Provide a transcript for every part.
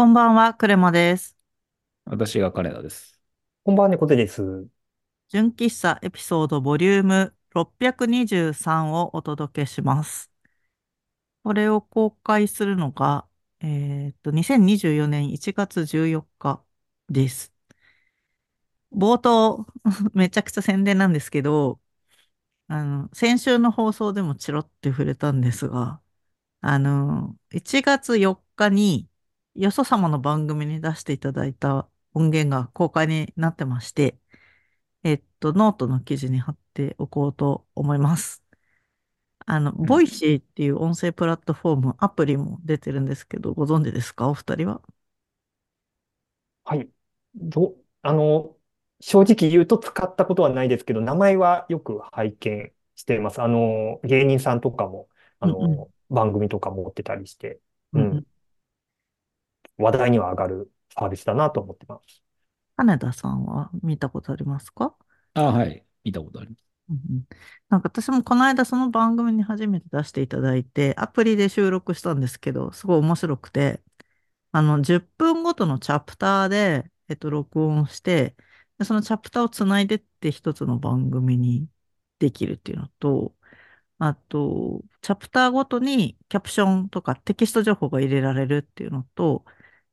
こんばんは、クレマです。私が金田です。こんばんは、猫背です。純喫茶エピソードボリューム623をお届けします。これを公開するのが、えっと、2024年1月14日です。冒頭、めちゃくちゃ宣伝なんですけど、あの、先週の放送でもチロって触れたんですが、あの、1月4日に、よそ様の番組に出していただいた音源が公開になってまして、えっと、ノートの記事に貼っておこうと思います。あの、うん。 Voicy っていう音声プラットフォーム、アプリも出てるんですけど、ご存知ですか？お二人は？はい。ど、あの、正直言うと使ったことはないですけど、名前はよく拝見しています。あの、芸人さんとかも、あうんう番組とか持ってたりして、うんうん。うん、話題には上がるサービスだなと思ってます。金田さんは見たことありますか？あ、はい。見たことあります。なんか私もこの間その番組に初めて出していただいて、アプリで収録したんですけど、すごい面白くて、あの、10分ごとのチャプターで、えっと、録音して、でそのチャプターをつないでって一つの番組にできるっていうのと、あと、チャプターごとにキャプションとかテキスト情報が入れられるっていうのと、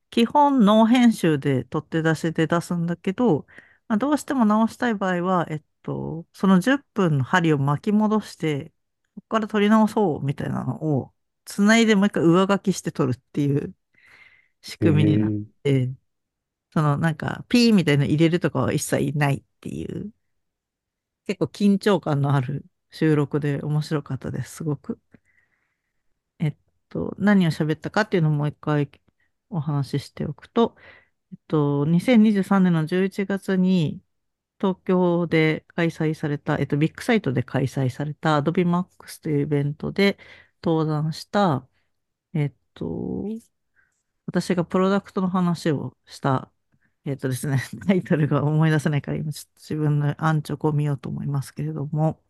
基本ノー編集で取って出しで出すんだけど、まあ、どうしても直したい場合は、えっと、その10分の針を巻き戻して、ここから取り直そうみたいなのを、つないでもう一回上書きして取るっていう仕へ組みになっえ。て、そのなんか、ピーみたいなの入れるとかは一切ないっていう、結構緊張感のある収録で面白かったです、すごく。えっと、何を喋ったかっていうのをもう一回お話ししておくと、えっと、2023年の11月に東京で開催された、えっと、ビッグサイトで開催された Adobe Max というイベントで登壇した、えっと、私がプロダクトの話をした、えっとですね、タイトルが思い出せないから今ちょっと自分のアンチョコを見ようと思いますけれども、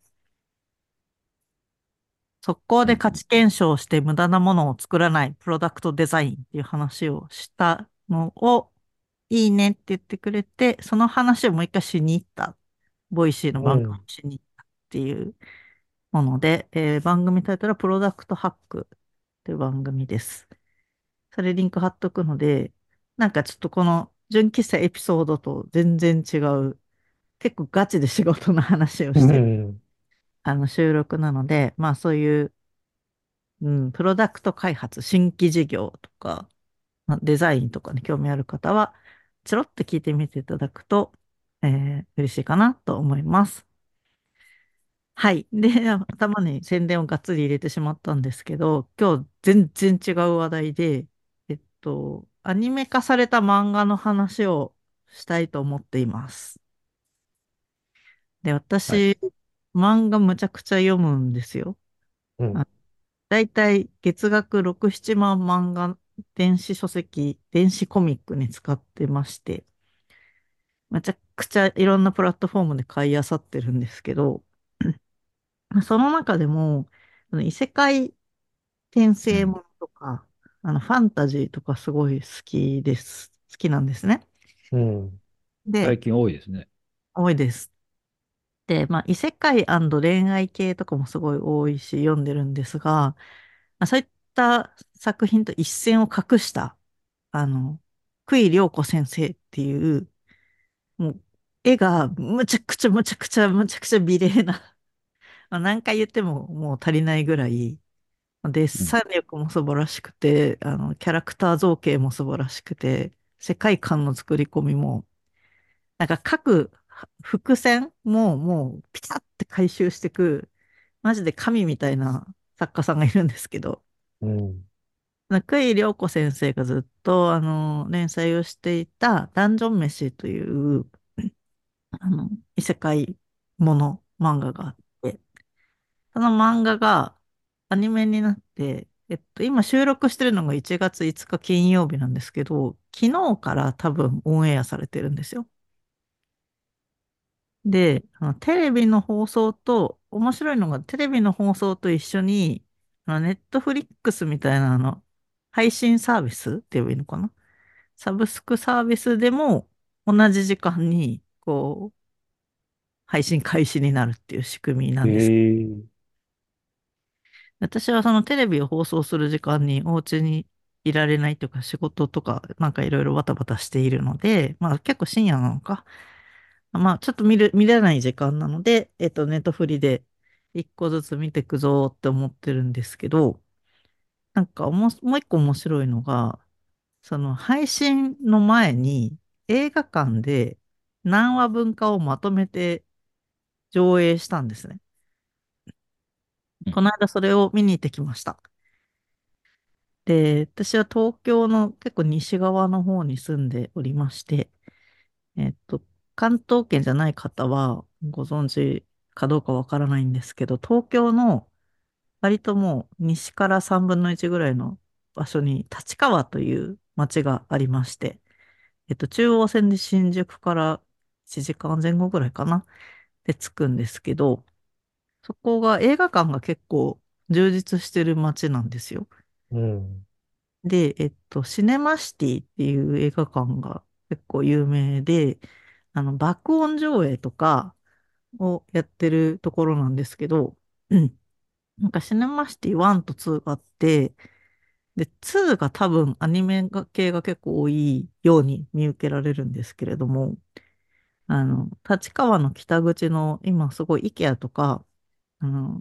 速攻うん。で価値検証して無駄なものを作らないプロダクトデザインっていう話をしたのをいいねって言ってくれて、その話をもう一回しに行った。 Voicy の番組しに行ったっていうもので、えー番組タイトルはプロダクトハックっていう番組です。それリンク貼っとくので、なんかちょっとこの純喫茶エピソードと全然違う、結構ガチで仕事の話をうしてる、ん。あの収録なので、まあそういううん、プロダクト開発、新規事業とか、まあデザインとかに興味ある方は、ちょろっと聞いてみていただくと、えー嬉しいかなと思います。はい。で、頭に宣伝をがっつり入れてしまったんですけど、今日全然違う話題で、えっと、アニメ化された漫画の話をしたいと思っています。で、はい。私、漫画むちゃくちゃ読むんですよ。うん。だいたい月額6、7万漫画、電子書籍、電子コミックに使ってまして、めちゃくちゃいろんなプラットフォームで買い漁ってるんですけど、その中でも、あの異世界転うん。生ものとか、あのファンタジーとかすごい好きです。好きなんですね。うん。で、最近多いですね。多いです。で、まあ、異世界恋愛系とかもすごい多いし、読んでるんですが、まあ、そういった作品と一線を画した、あの、久井涼子先生っていう、もう、絵がむちゃくちゃむちゃくちゃむちゃくちゃ美麗な、ま、何回言ってももう足りないぐらい、デッ。サン力も素晴らしくて、あの、キャラクター造形も素晴らしくて、世界観の作り込みも、なんか各伏線ももうピタって回収していく、マジで神みたいな作家さんがいるんですけど、うん。中井涼子先生がずっとあの連載をしていたダンジョン飯というあの異世界もの漫画があって、その漫画がアニメになって、えっと、今収録してるのが1月5日金曜日なんですけど、昨日から多分オンエアされてるんですよ。で、あのテレビの放送と、面白いのがテレビの放送と一緒に、あのネットフリックスみたいなあの、配信サービスって言えばいいのかな？サブスクサービスでも同じ時間に、こう、配信開始になるっていう仕組みなえんです。え私はそのテレビを放送する時間にお家にいられないとか仕事とかなんかいろいろバタバタしているので、まあ結構深夜なのか。まあちょっと見る、見れない時間なので、えっとネットフリで一個ずつ見ていくぞって思ってるんですけど、なんかおも、もう一個面白いのが、その配信の前に映画館で何話分かをまとめて上映したんですね。うんこの間それを見に行ってきました。で、私は東京の結構西側の方に住んでおりまして、えっと、関東圏じゃない方はご存知かどうかわからないんですけど、東京の割ともう西から3分の1ぐらいの場所に立川という町がありまして、えっと、中央線で新宿から1時間前後ぐらいかなで着くんですけど、そこが映画館が結構充実してる街なんですよ。うん。で、えっと、シネマシティっていう映画館が結構有名で、あの、爆音上映とかをやってるところなんですけど、うん。なんかシネマシティ1と2があって、で、2が多分アニメが系が結構多いように見受けられるんですけれども、あの、立川の北口の今すごい IKEA とか、あの、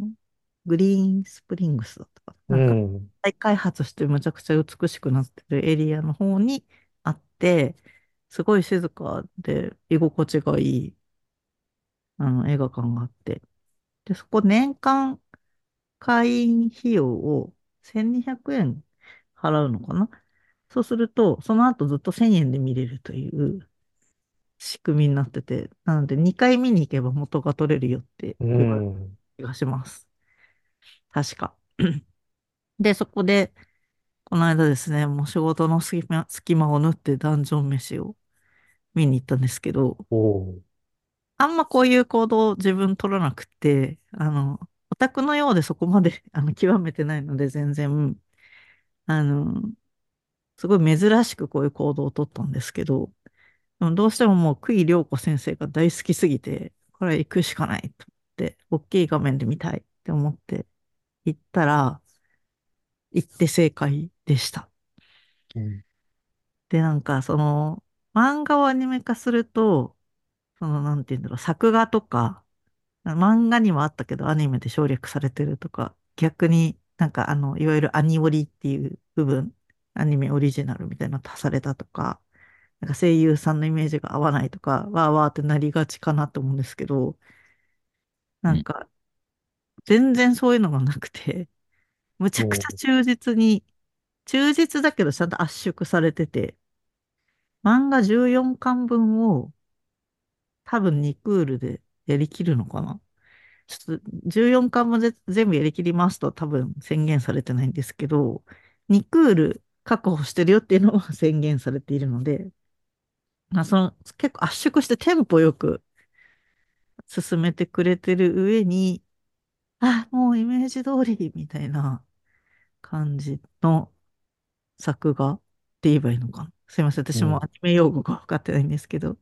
グリーンスプリングスだったかな。んかん。再開発してむちゃくちゃ美しくなってるエリアの方にあって、すごい静かで居心地がいいあの映画館があって、で、そこ年間会員費用を1200円払うのかな？そうすると、その後ずっと1000円で見れるという仕組みになってて、なので2回見に行けば元が取れるよってう言われるん。気がします。確か。で、そこで、この間ですね、もう仕事の隙間、隙間を縫ってダンジョン飯を見に行ったんですけど、おー。あんまこういう行動を自分取らなくて、あの、オタクのようでそこまで、あの、極めてないので全然、あの、すごい珍しくこういう行動を取ったんですけど、でもどうしてももう、久井涼子先生が大好きすぎて、これは行くしかないと思って、大きい画面で見たいって思って行ったら、行って正解でした。うんで、なんか、その、漫画をアニメ化すると、その、なんていうんだろう、作画とか、漫画にはあったけど、アニメで省略されてるとか、逆になんか、あの、いわゆるアニオリっていう部分、アニメオリジナルみたいなの足されたとか、なんか声優さんのイメージが合わないとか、わーわーってなりがちかなと思うんですけど、なんか、全然そういうのがなくて、むちゃくちゃ忠実に、忠実だけどちゃんと圧縮されてて、漫画14巻分を多分2クールでやりきるのかな。ちょっと14巻もぜ全部やりきりますと多分宣言されてないんですけど、2クール確保してるよっていうのは宣言されているので、まあ、その結構圧縮してテンポよく進めてくれてる上に、あ、もうイメージ通りみたいな感じの作画って言えばいいのかな？すいません。私うんもアニメ用語が分かってないんですけど、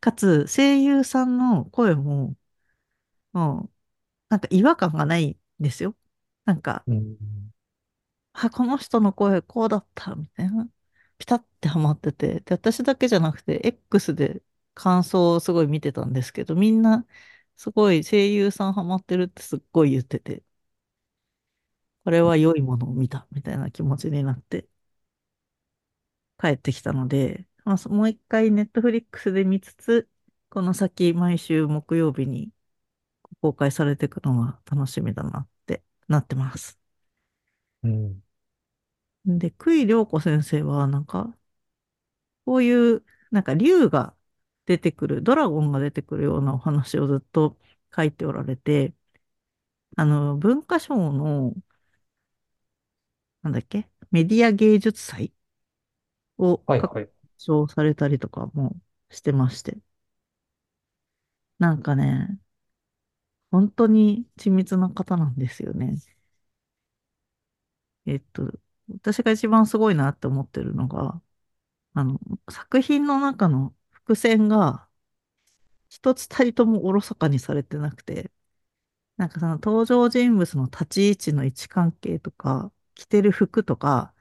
かつ声優さんの声も、もう、なんか違和感がないんですよ。なんか、うんあ、この人の声こうだった、みたいな。ピタッてハマってて。で、私だけじゃなくて、X で感想をすごい見てたんですけど、みんな、すごい声優さんハマってるってすっごい言ってて、これは良いものを見た、みたいな気持ちになって、帰ってきたので、まあ、そもう一回ネットフリックスで見つつ、この先毎週木曜日に公開されていくのが楽しみだなってなってます。うんで、久井涼子先生は、なんか、こういう、なんか竜が出てくる、ドラゴンが出てくるようなお話をずっと書いておられて、あの、文化省の、なんだっけ、メディア芸術祭？を各はいはい。賞されたりとかもしてまして。なんかね、本当に緻密な方なんですよね。えっと、私が一番すごいなって思ってるのが、あの、作品の中の伏線が一つたりともおろそかにされてなくて、なんかその登場人物の立ち位置の位置関係とか、着てる服とか、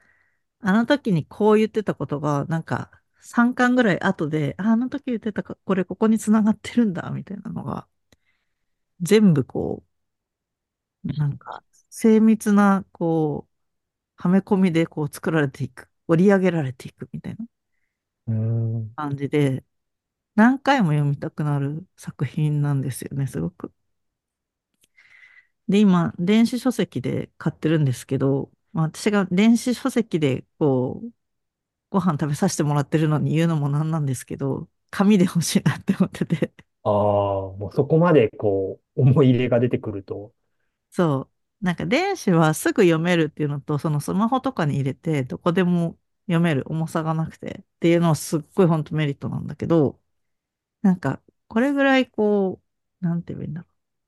あの時にこう言ってたことが、なんか3巻ぐらい後で、ああの時言ってたか、これここに繋がってるんだ、みたいなのが、全部こう、なんか精密な、こう、はめ込みでこう作られていく、織り上げられていくみたいなうん。感じで、何回も読みたくなる作品なんですよね、すごく。で、今、電子書籍で買ってるんですけど、まあ、私が電子書籍でこう、ご飯食べさせてもらってるのに言うのもなんなんですけど、紙で欲しいなって思ってて。ああ、もうそこまでこう、思い入れが出てくると。そう。なんか電子はすぐ読めるっていうのと、そのスマホとかに入れて、どこでも読める重さがなくてっていうのはすっごい本当メリットなんだけど、なんか、これぐらいこう、なんて言うんだろ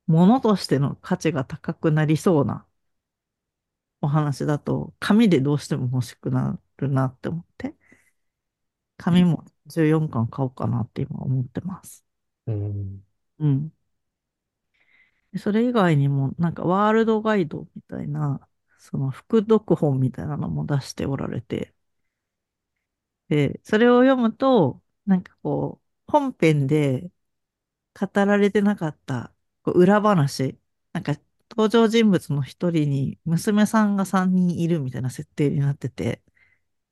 う。物としての価値が高くなりそうなお話だと、紙でどうしても欲しくなるなって思って、紙も14巻買おうかなって今思ってます。うん。うん。でそれ以外にも、なんかワールドガイドみたいな、その副読本みたいなのも出しておられて、で、それを読むと、なんかこう、本編で語られてなかったこう裏話、なんか登場人物の一人に娘さんが三人いるみたいな設定になってて、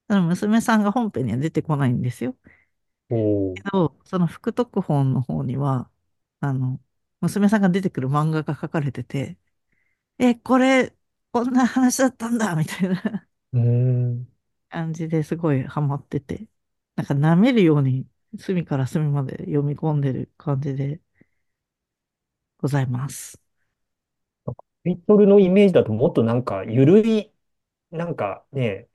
その娘さんが本編には出てこないんですよ。けど、その副読本の方には、あの、娘さんが出てくる漫画が書かれてて、え、これ、こんな話だったんだみたいなうん。感じですごいハマってて、なんか舐めるように隅から隅まで読み込んでる感じでございます。タイトルのイメージだともっとなんか、ゆるい、なんかね、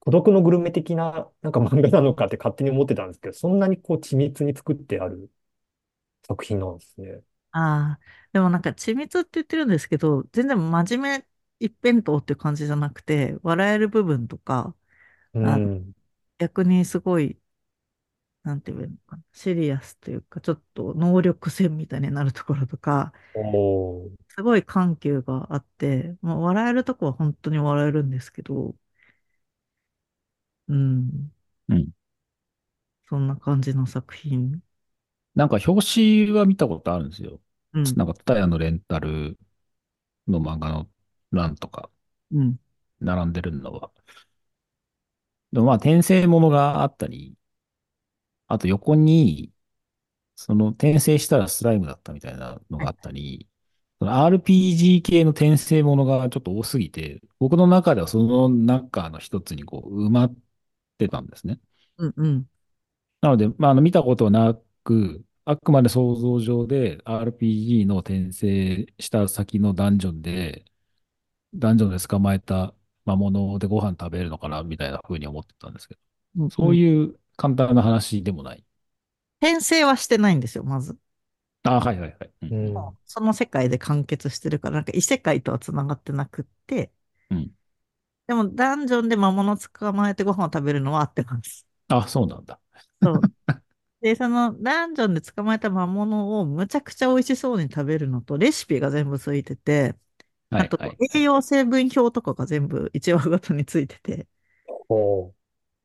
孤独のグルメ的な、なんか漫画なのかって勝手に思ってたんですけど、そんなにこう緻密に作ってある作品なんですね。ああ、でもなんか緻密って言ってるんですけど、全然真面目一辺倒っていう感じじゃなくて、笑える部分とか、うあの、ん。逆にすごい、なんていうのかな、シリアスというか、ちょっと能力戦みたいになるところとか。すごい緩急があって、まあ、笑えるとこは本当に笑えるんですけど、うん、うん。そんな感じの作品。なんか表紙は見たことあるんですよ。うん、なんか、タヤのレンタルの漫画の欄とか、うん、並んでるのは。でもまあ、転生ものがあったり、あと横に、その転生したらスライムだったみたいなのがあったり、その RPG 系の転生ものがちょっと多すぎて、僕の中ではその中の一つにこう埋まってたんですね。うん、うん、なので、まあ、あの見たことなく、あくまで想像上で RPG の転生した先のダンジョンで、ダンジョンで捕まえた魔物でご飯食べるのかなみたいな風に思ってたんですけど、うん、うん。そういう簡単な話でもない。転生はしてないんですよ、まず。あ、はいはいはい。うんその世界で完結してるから、なんか異世界とは繋がってなくって、うん。でもダンジョンで魔物捕まえてご飯を食べるのは合ってます。あ、そうなんだ。そう。で、そのダンジョンで捕まえた魔物をむちゃくちゃ美味しそうに食べるのと、レシピが全部ついてて、あとはいはい。栄養成分表とかが全部1話ごとについてて、おー。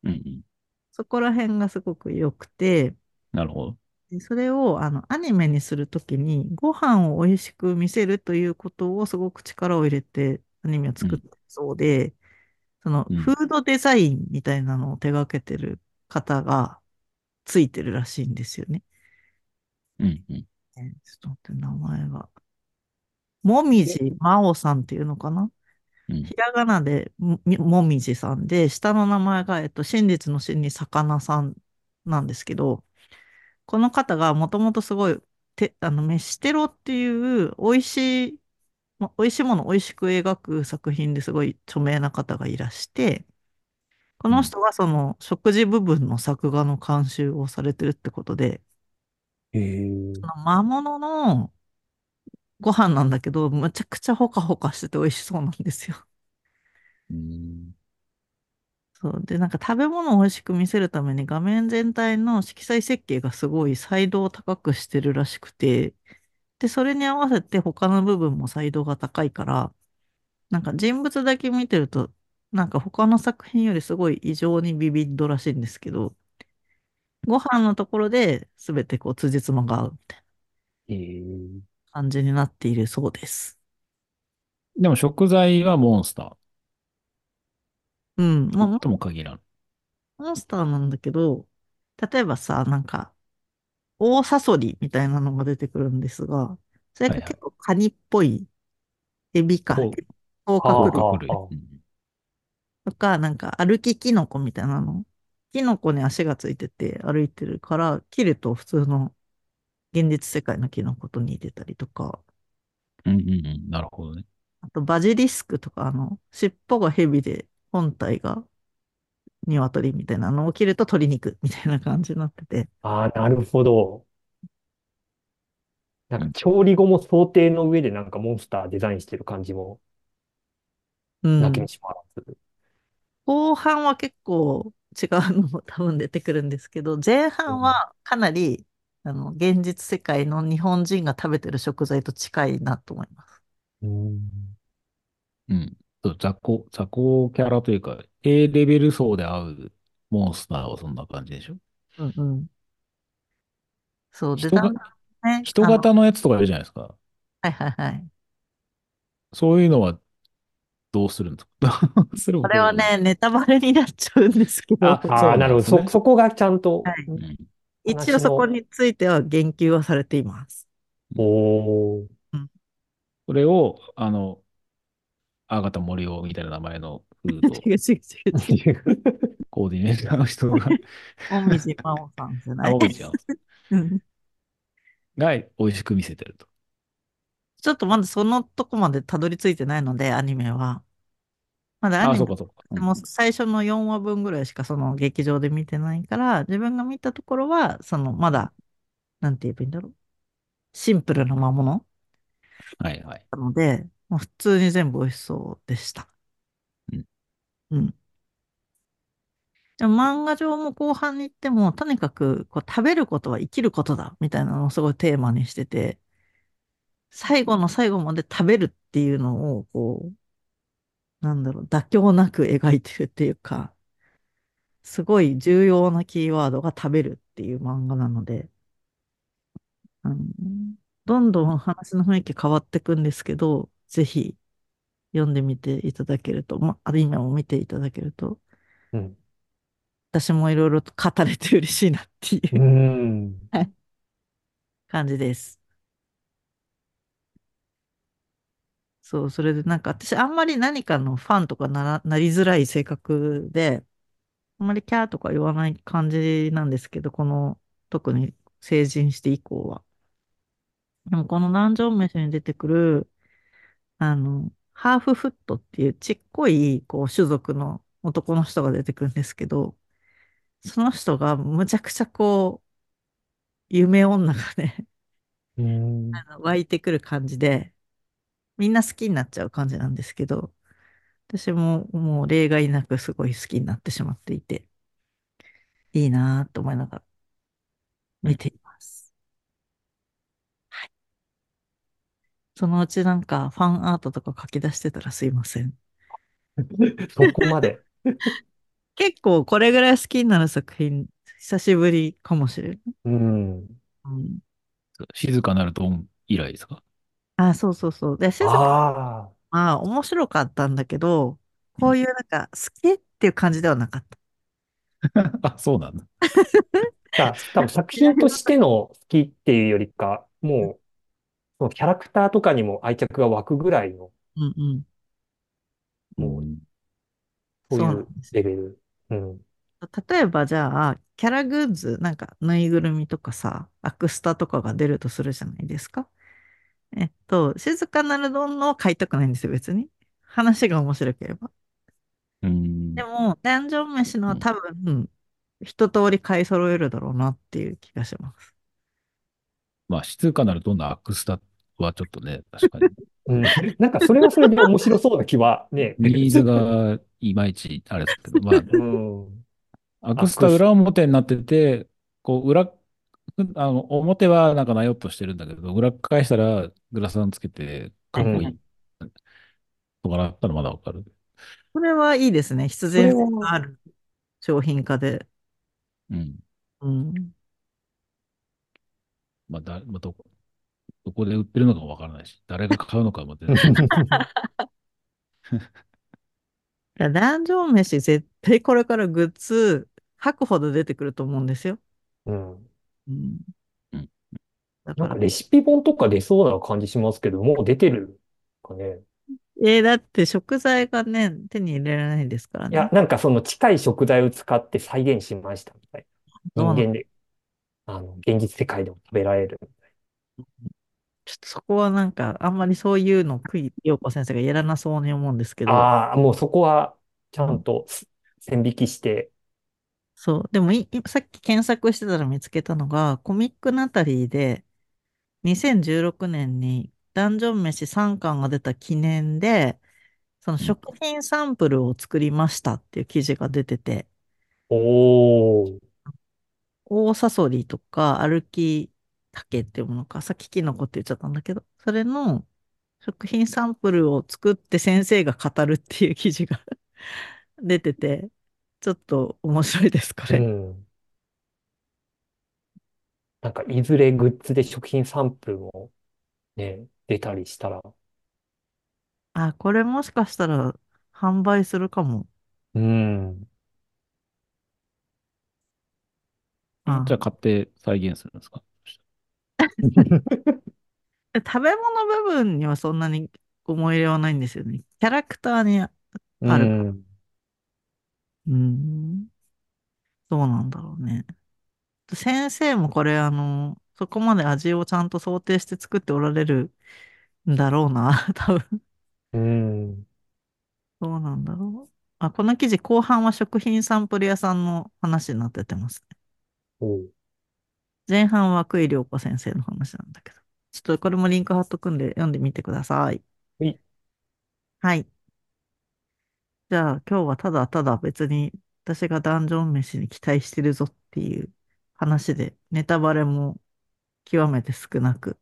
うんうん。そこら辺がすごく良くて、なるほど。でそれをあのアニメにするときに、ご飯を美味しく見せるということをすごく力を入れてアニメをうん。作ってそうで、そのうん。フードデザインみたいなのを手掛けてる方がついてるらしいんですよね。うん。うん。えーちょっと待って、名前が。もみじまおさんっていうのかな？うん。ひらがなでももみじさんで、下の名前が、えっと、真実の真に魚さんなんですけど、この方がもともとすごい、て、あの、飯テロっていう美味しい、ま美味しいものを美味しく描く作品ですごい著名な方がいらして、こうん。の人がその食事部分の作画の監修をされてるってことで、へえ。その魔物のご飯なんだけど、むちゃくちゃほかほかしてて美味しそうなんですよ。うんそう。で、なんか食べ物を美味しく見せるために画面全体の色彩設計がすごい彩度を高くしてるらしくて、で、それに合わせて他の部分も彩度が高いから、なんか人物だけ見てると、なんか他の作品よりすごい異常にビビッドらしいんですけど、ご飯のところで全てこう辻褄が合うみたいなえー、感じになっているそうです。でも食材はモンスタうん。まーあ、とも限らん。モンスターなんだけど、例えばさ、なんか、大サソリみたいなのが出てくるんですが、それ。が結構カニっぽいエビか、甲はあ、殻類とか、なんか歩きキノコみたいなの。キノコに足がついてて歩いてるから、切ると普通の現実世界のキノコと似てたりとか、うんうんうん。なるほどね。あとバジリスクとか、あの、尻尾がヘビで本体が鶏みたいなのを切ると鶏肉みたいな感じになってて、ああ、なるほど。なんかうん調理後も想定の上でなんかモンスターデザインしてる感じもうん。なきにしもあらず。後半は結構違うのも多分出てくるんですけど、前うん。半はかなり、あの、現実世界の日本人が食べてる食材と近いなと思います。うんうん。そう雑魚、雑魚キャラというか、A レベル層で会うモンスターはそんな感じでしょ？うんうん。そう。で、人が、だんだんね、人あの、型のやつとかいるじゃないですか。はいはいはい。そういうのはどうするんですか？どうするこ。れはね、ネタバレになっちゃうんですけど、あ、あなるほど。そ。そこがちゃんとはい。んうん。一応そこについては言及はされています。おー、うん。それを、あの、あがた森尾みたいな名前のフード違う違う違う違う。コーディネーターの人が、もみじまおさんじゃなあ、い。もみじゃん。うん。が美味しく見せてると。ちょっとまだそのとこまでたどり着いてないので、アニメは。まだアあ、ニメ、そうかそうか。うもうん。最初の4話分ぐらいしかその劇場で見てないから、自分が見たところは、そのまだ、なんて言えばいいんだろう。シンプルな魔物はいはい。なので、もう普通に全部美味しそうでした。うん。うん。でも漫画上も後半に行っても、とにかくこう食べることは生きることだ、みたいなのをすごいテーマにしてて、最後の最後まで食べるっていうのを、こう、なんだろう、妥協なく描いてるっていうか、すごい重要なキーワードが食べるっていう漫画なので、あのどんどん話の雰囲気変わっていくんですけど、ぜひ読んでみていただけると、まあ、る今も見ていただけると、うん。私もいろいろと語れて嬉しいなっていう 感じです。そう、それでなんか私あんまり何かのファンとかなら、なりづらい性格で、あんまりキャーとか言わない感じなんですけど、この、特に成人して以降は。でもこの南城飯に出てくる、あの、ハーフフットっていうちっこい、こう、種族の男の人が出てくるんですけど、その人がむちゃくちゃこう、夢女がね。あの湧いてくる感じで、みんな好きになっちゃう感じなんですけど、私ももう例外なくすごい好きになってしまっていて、いいなぁと思いながらうん見ています。そのうちなんかファンアートとか書き出してたらすいません。そこまで。結構これぐらい好きになる作品、久しぶりかもしれない。うん。うん、静かなるドン以来ですか？あ、そうそうそう。で、静かああ。まあ面白かったんだけど、うんこういうなんか好きっていう感じではなかった。あ、そうなんだ。だ、多分作品としての好きっていうよりか、もう、そのキャラクターとかにも愛着が湧くぐらいの、うんうん。もう、うんそういうそうなんです。レベル。うん。例えばじゃあ、キャラグッズ、なんかぬいぐるみとかさ、アクスタとかが出るとするじゃないですか。えっと、静かなるどんのは買いたくないんですよ、別に。話が面白ければ。うん。でも、ダンジョン飯のうんは多分、一通り買い揃えるだろうなっていう気がします。まあ、静かなるドンのアクスタはちょっとね、確かに。うん。なんかそれはそれで面白そうな気はね。ニーズがいまいちあれですけど、まあ、うん。アクスタ裏表になってて、こう、裏、あの、表はなんかなよっとしてるんだけど、裏返したらグラサンつけて、かっこいい。とかなったらまだわかる。これはいいですね。必然性がある商品化で。うん。うん。まあ、だ、まあ、どこ、どこで売ってるのかもわからないし、誰が買うのかも全然。いやダンジョン飯絶対これからグッズ吐くほど出てくると思うんですよ。うん。うんうん。だか、なんからレシピ本とか出そうな感じしますけど、もう出てるかね。えーだって食材がね、手に入れられないですからいや、ね。なんかその近い食材を使って再現しましたみたいな。そうなの？人間で、あの、現実世界でも食べられる。ちょっとそこはなんか、あんまりそういうの、クイ陽子先生がやらなそうに思うんですけど、ああ、もうそこはちゃんと線引きして、そう。でもい、いさっき検索してたら見つけたのが、コミックナタリーで、2016年にダンジョン飯3巻が出た記念で、その食品サンプルを作りましたっていう記事が出てて、おー、大サソリとか歩き竹っていうものか、さっきキノコって言っちゃったんだけど、それの食品サンプルを作って先生が語るっていう記事が 出てて、ちょっと面白いです、こうれ。ん。なんか、いずれグッズで食品サンプルもね、出たりしたら、あ、これもしかしたら販売するかも。うん。あじゃあ買って再現するんですか？食べ物部分にはそんなに思い入れはないんですよね。キャラクターに、うあるん。うーん、どうなんだろうね。先生もこれあの、そこまで味をちゃんと想定して作っておられるんだろうな、多分。うん。どうなんだろう。あ、この記事後半は食品サンプル屋さんの話になっててますね。おう前半は久井良子先生の話なんだけど。ちょっとこれもリンク貼っとくんで読んでみてください。はい。はい。じゃあ今日はただただ別に私がダンジョン飯に期待してるぞっていう話でネタバレも極めて少なく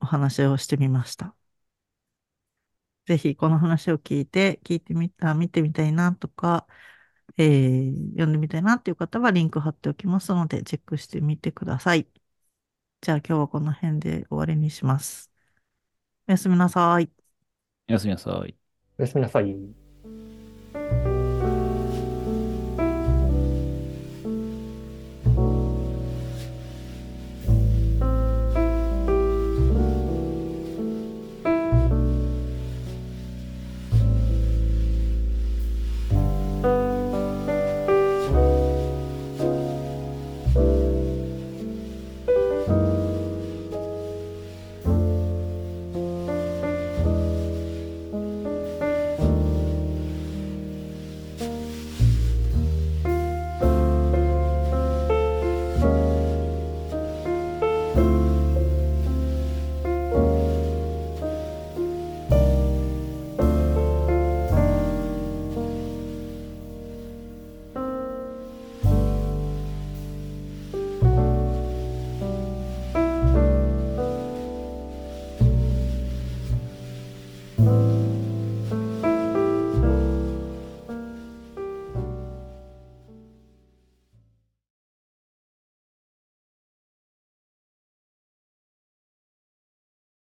お話をしてみました。ぜひこの話を聞いて、聞いてみた、見てみたいなとか、えー読んでみたいなっていう方はリンク貼っておきますので、チェックしてみてください。じゃあ今日はこの辺で終わりにします。おやすみなさい。おやすみなさい。おやすみなさい。